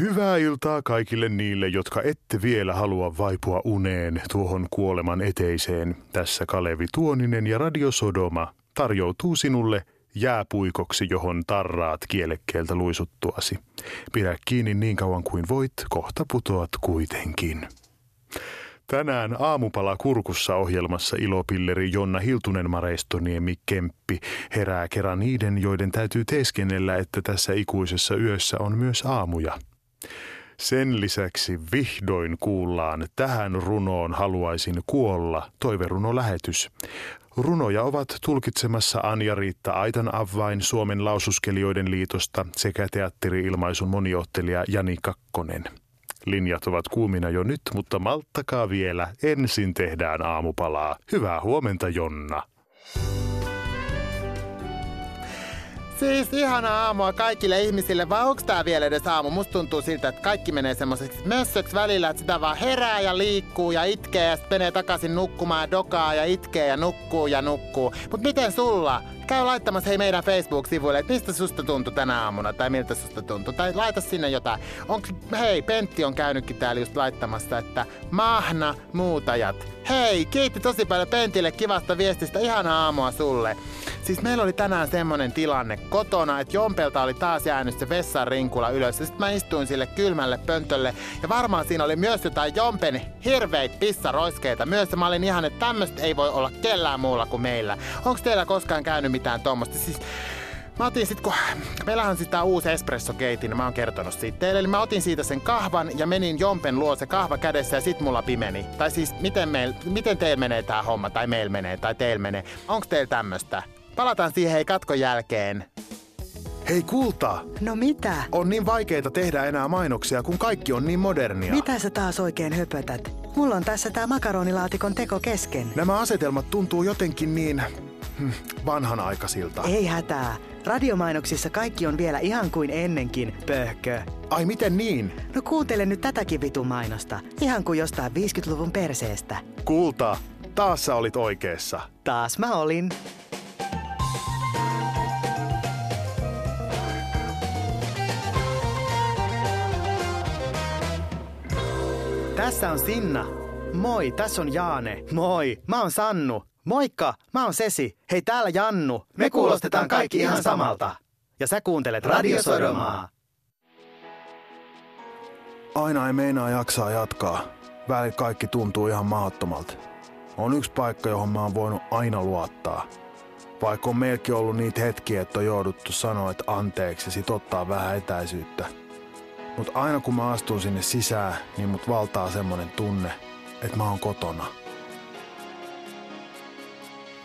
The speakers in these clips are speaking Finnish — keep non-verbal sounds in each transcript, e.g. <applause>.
Hyvää iltaa kaikille niille, jotka ette vielä halua vaipua uneen tuohon kuoleman eteiseen. Tässä Kalevi Tuoninen ja Radio Sodoma tarjoutuu sinulle jääpuikoksi, johon tarraat kielekkeeltä luisuttuasi. Pidä kiinni niin kauan kuin voit, kohta putoat kuitenkin. Tänään aamupala kurkussa ohjelmassa ilopilleri Jonna Hiltunen Mareistoniemi Kemppi herää kerran niiden, joiden täytyy teeskennellä, että tässä ikuisessa yössä on myös aamuja. Sen lisäksi vihdoin kuullaan Tähän runoon haluaisin kuolla, toiveruno lähetys. Runoja ovat tulkitsemassa Anja-Riitta Aitan Avvain Suomen laususkelijoiden liitosta sekä teatteri-ilmaisun moniottelija Jani Kakkonen. Linjat ovat kuumina jo nyt, mutta malttakaa vielä. Ensin tehdään aamupalaa. Hyvää huomenta, Jonna. Siis ihana aamua kaikille ihmisille, vai onko tää vielä edes aamu? Musta tuntuu siltä, että kaikki menee semmoiseksi mössöksi välillä, että sitä vaan herää ja liikkuu ja itkee ja sitten menee takaisin nukkumaan ja dokaa ja itkee ja nukkuu ja nukkuu. Mut miten sulla? Käy laittamassa hei meidän Facebook-sivuille, että mistä susta tuntui tänä aamuna tai miltä susta tuntui. Tai laita sinne jotain. Onks, hei, Pentti on käynytkin täällä just laittamassa, että mahna muutajat. Hei, kiitti tosi paljon Pentille kivasta viestistä. Ihana aamua sulle. Siis meillä oli tänään semmonen tilanne kotona, että Jompelta oli taas jäänyt se vessan rinkula ylös. Ja sit mä istuin sille kylmälle pöntölle. Ja varmaan siinä oli myös jotain Jompen hirveit pissaroiskeita myös. Ja mä olin ihan, että tämmöstä ei voi olla kellään muulla kuin meillä. Onko teillä koskaan käynyt mitään tuommoista? Siis Mä otin sit, kun meillähän on sitä uusi espresso keitin, niin mä oon kertonut siitä teille. Eli mä otin siitä sen kahvan ja menin Jompen luo se kahva kädessä ja sit mulla pimeni. Tai siis, miten, meil, miten teillä menee tää homma, tai meillä menee, tai teillä menee. Onko teillä tämmöstä? Palataan siihen hei katkon jälkeen. Hei kulta! No mitä? On niin vaikeita tehdä enää mainoksia, kun kaikki on niin modernia. Mitä sä taas oikein höpötät? Mulla on tässä tää makaronilaatikon teko kesken. Nämä asetelmat tuntuu jotenkin niin hmm, vanhanaikaisilta. Ei hätää. Radiomainoksissa kaikki on vielä ihan kuin ennenkin, pöhkö. Ai miten niin? No kuuntele nyt tätäkin vitun mainosta. Ihan kuin jostain 50-luvun perseestä. Kulta, taas sä olit oikeassa. Taas mä olin. Tässä on Sinna. Moi, tässä on Jaane. Moi, mä oon Sannu. Moikka, mä oon Sesi. Hei täällä Jannu. Me kuulostetaan kaikki ihan samalta. Ja sä kuuntelet Radio Sodomaa. Aina ei meinaa jaksaa jatkaa. Välit kaikki tuntuu ihan mahdottomalta. On yksi paikka, johon mä oon voinut aina luottaa. Vaikka on meilläkin ollut niitä hetkiä, että on jouduttu sanoa, että anteeksi ja sit ottaa vähän etäisyyttä. Mutta aina kun mä astun sinne sisään, niin mut valtaa semmonen tunne, että mä oon kotona.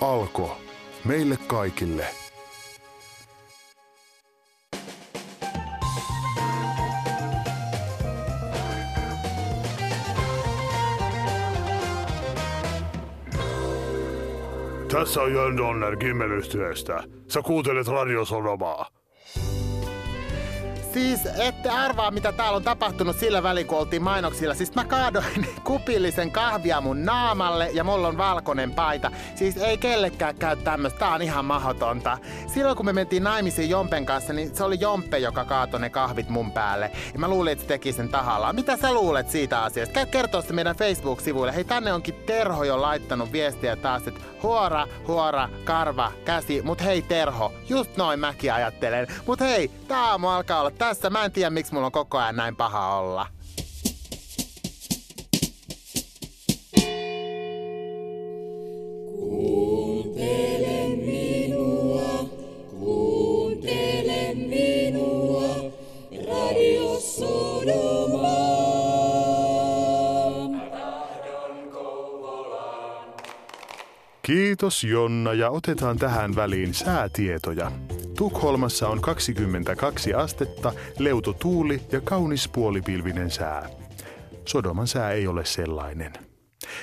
Alko. Meille kaikille. Tässä on Jön Donner Kimmelystyestä. Sä kuuntelet radiosonomaa. Siis ette arvaa, mitä täällä on tapahtunut sillä välin, kun oltiin mainoksilla. Siis mä kaadoin <laughs> kupillisen kahvia mun naamalle ja mulla on valkoinen paita. Siis ei kellekään käy tämmöstä. Tää on ihan mahdotonta. Silloin kun me mentiin naimisiin Jompen kanssa, niin se oli Jompe, joka kaatoi ne kahvit mun päälle. Ja mä luulin, että se teki sen tahallaan. Mitä sä luulet siitä asiasta? Käy kertoa se meidän Facebook-sivuille. Hei, tänne onkin Terho jo laittanut viestiä taas, että huora, huora, karva, käsi. Mut hei Terho, just noin mäkin ajattelen. Mut hei, tää aamu alkaa olla tässä. Mä en tiedä, miksi mulla on koko ajan näin paha olla. Kiitos Jonna ja otetaan tähän väliin säätietoja. Tukholmassa on 22 astetta, leuto tuuli ja kaunis puolipilvinen sää. Sodoman sää ei ole sellainen.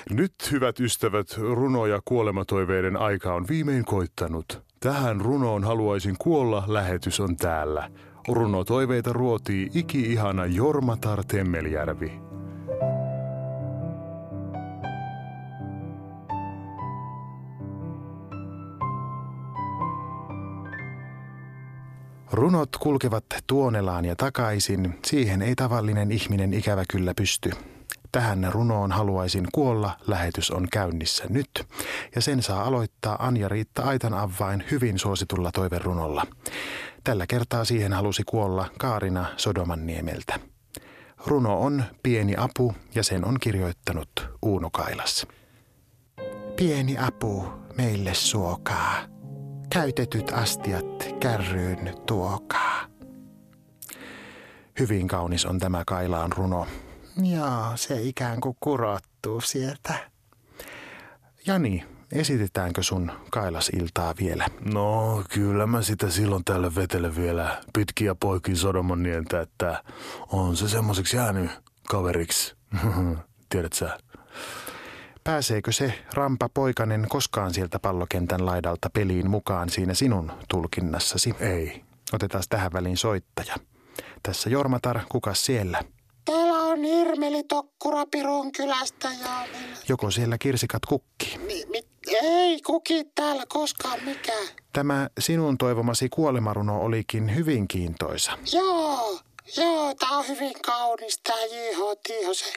Nyt, hyvät ystävät, runo- ja kuolematoiveiden aika on viimein koittanut. Tähän runoon haluaisin kuolla, lähetys on täällä. Runotoiveita ruotii iki-ihana Jormatar Temmeljärvi. Runot kulkevat tuonelaan ja takaisin, siihen ei tavallinen ihminen ikävä kyllä pysty. Tähän runoon haluaisin kuolla, lähetys on käynnissä nyt. Ja sen saa aloittaa Anja-Riitta Aitan avain hyvin suositulla toiverunolla. Tällä kertaa siihen halusi kuolla Kaarina Sodomanniemeltä. Runo on Pieni apu ja sen on kirjoittanut Uuno Kailas. Pieni apu meille suokaa. Käytetyt astiat kärryyn tuokaa. Hyvin kaunis on tämä Kailaan runo. Joo, se ikään kuin kurottuu sieltä. Jani, esitetäänkö sun Kailas-iltaa vielä? No, kyllä mä sitä silloin täällä vetele vielä pitkiä poikia Sodomonieltä, että on se semmoiseksi jäänyt kaveriksi. <laughs> Tiedät sä? Pääseekö se rampa poikanen koskaan sieltä pallokentän laidalta peliin mukaan siinä sinun tulkinnassasi? Ei. Otetaan tähän väliin soittaja. Tässä Jormatar, kuka siellä? Täällä on Irmeli Tokkura Pirun kylästä ja... Joko siellä kirsikat kukkii? Mi, mi, ei kuki täällä koskaan mikään. Tämä sinun toivomasi kuolemaruno olikin hyvin kiintoisa. Joo, joo, tää on hyvin kaunis tää J.H. Tiihosen.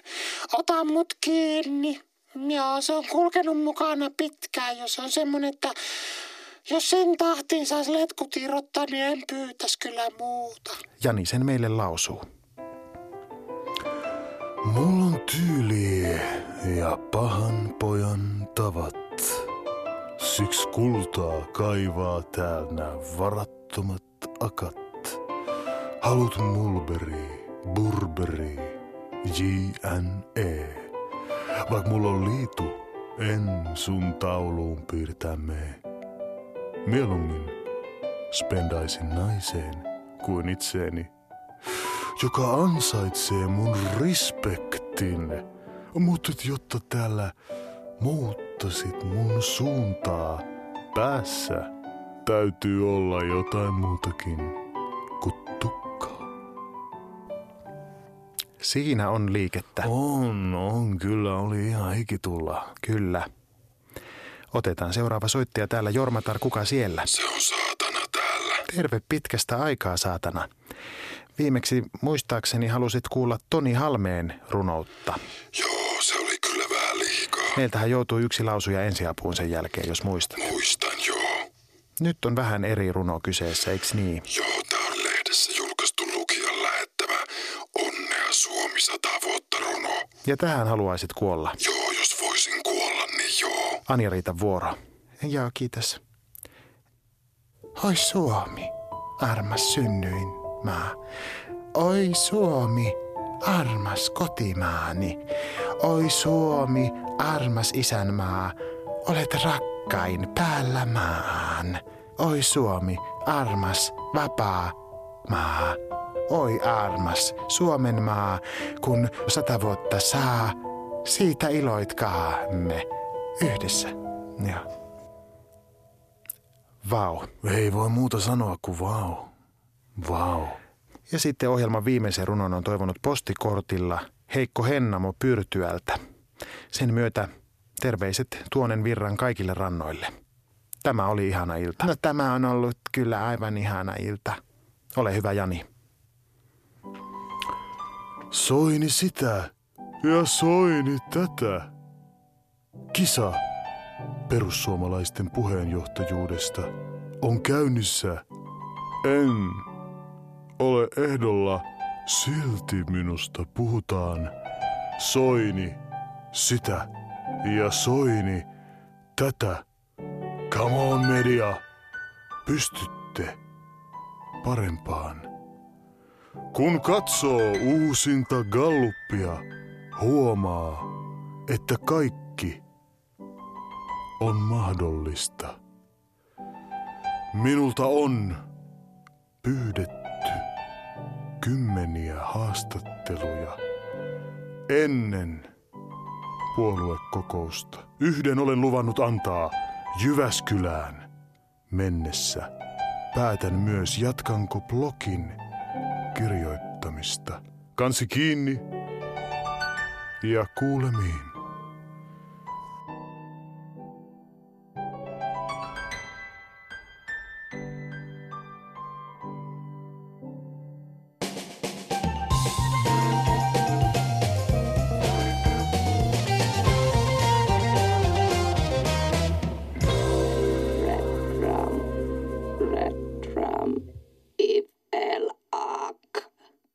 Ota mut kiinni. Joo, se on kulkenut mukana pitkään, jos on semmonen, että jos sen tahtiin saisi letkut irrottaa, niin en pyytäisi kyllä muuta. Jani sen meille lausuu. Mulla on tyyli ja pahan pojan tavat. Siksi kultaa kaivaa täällä varattomat akat. Halut mulberi, burberi, JNE. Vaik mulla on liitu, en sun tauluun piirtää. Mieluummin spendaisin naiseen kuin itseeni, joka ansaitsee mun respektin. Mutta jotta täällä muuttasit mun suuntaa päässä, täytyy olla jotain muutakin kuin tukkaa. Siinä on liikettä. On, on, kyllä oli ihan hiki tulla. Kyllä. Otetaan seuraava soittaja täällä. Jormatar, kuka siellä? Se on saatana täällä. Terve pitkästä aikaa, saatana. Viimeksi muistaakseni halusit kuulla Toni Halmeen runoutta. Joo, se oli kyllä vähän liikaa. Meiltähän joutui yksi lausuja ensiapuun sen jälkeen, jos muistat. Muistan, joo. Nyt on vähän eri runo kyseessä, eiks niin? Joo, tää on lehdessä julkaistu lukijan lähettämä Onnea Suomi sata vuotta runo. Ja tähän haluaisit kuolla. Joo, jos voisin kuolla, niin joo. Anja-Riita vuoro. Joo, kiitos. Oi Suomi, armas synnyin maa. Oi Suomi, armas kotimaani. Oi Suomi, armas isänmaa, olet rakkain päällä maan. Oi Suomi, armas, vapaa maa. Oi armas Suomen maa, kun sata vuotta saa, siitä iloitkaamme yhdessä. Joo. Vau. Ei voi muuta sanoa kuin vau. Vau. Ja sitten ohjelman viimeisen runon on toivonut postikortilla Heikko Hennamo Pyrtyältä. Sen myötä terveiset tuonen virran kaikille rannoille. Tämä oli ihana ilta. No tämä on ollut kyllä aivan ihana ilta. Ole hyvä Jani. Soini sitä ja soini tätä. Kisa perussuomalaisten puheenjohtajuudesta on käynnissä. En ole ehdolla, silti minusta puhutaan. Soini sitä ja soini tätä. Come on media, pystytte parempaan. Kun katsoo uusinta galluppia, huomaa, että kaikki on mahdollista. Minulta on pyydetty kymmeniä haastatteluja ennen puoluekokousta. Yhden olen luvannut antaa Jyväskylään mennessä. Päätän myös jatkanko blogin kirjoittamista. Kansi kiinni ja kuulemiin.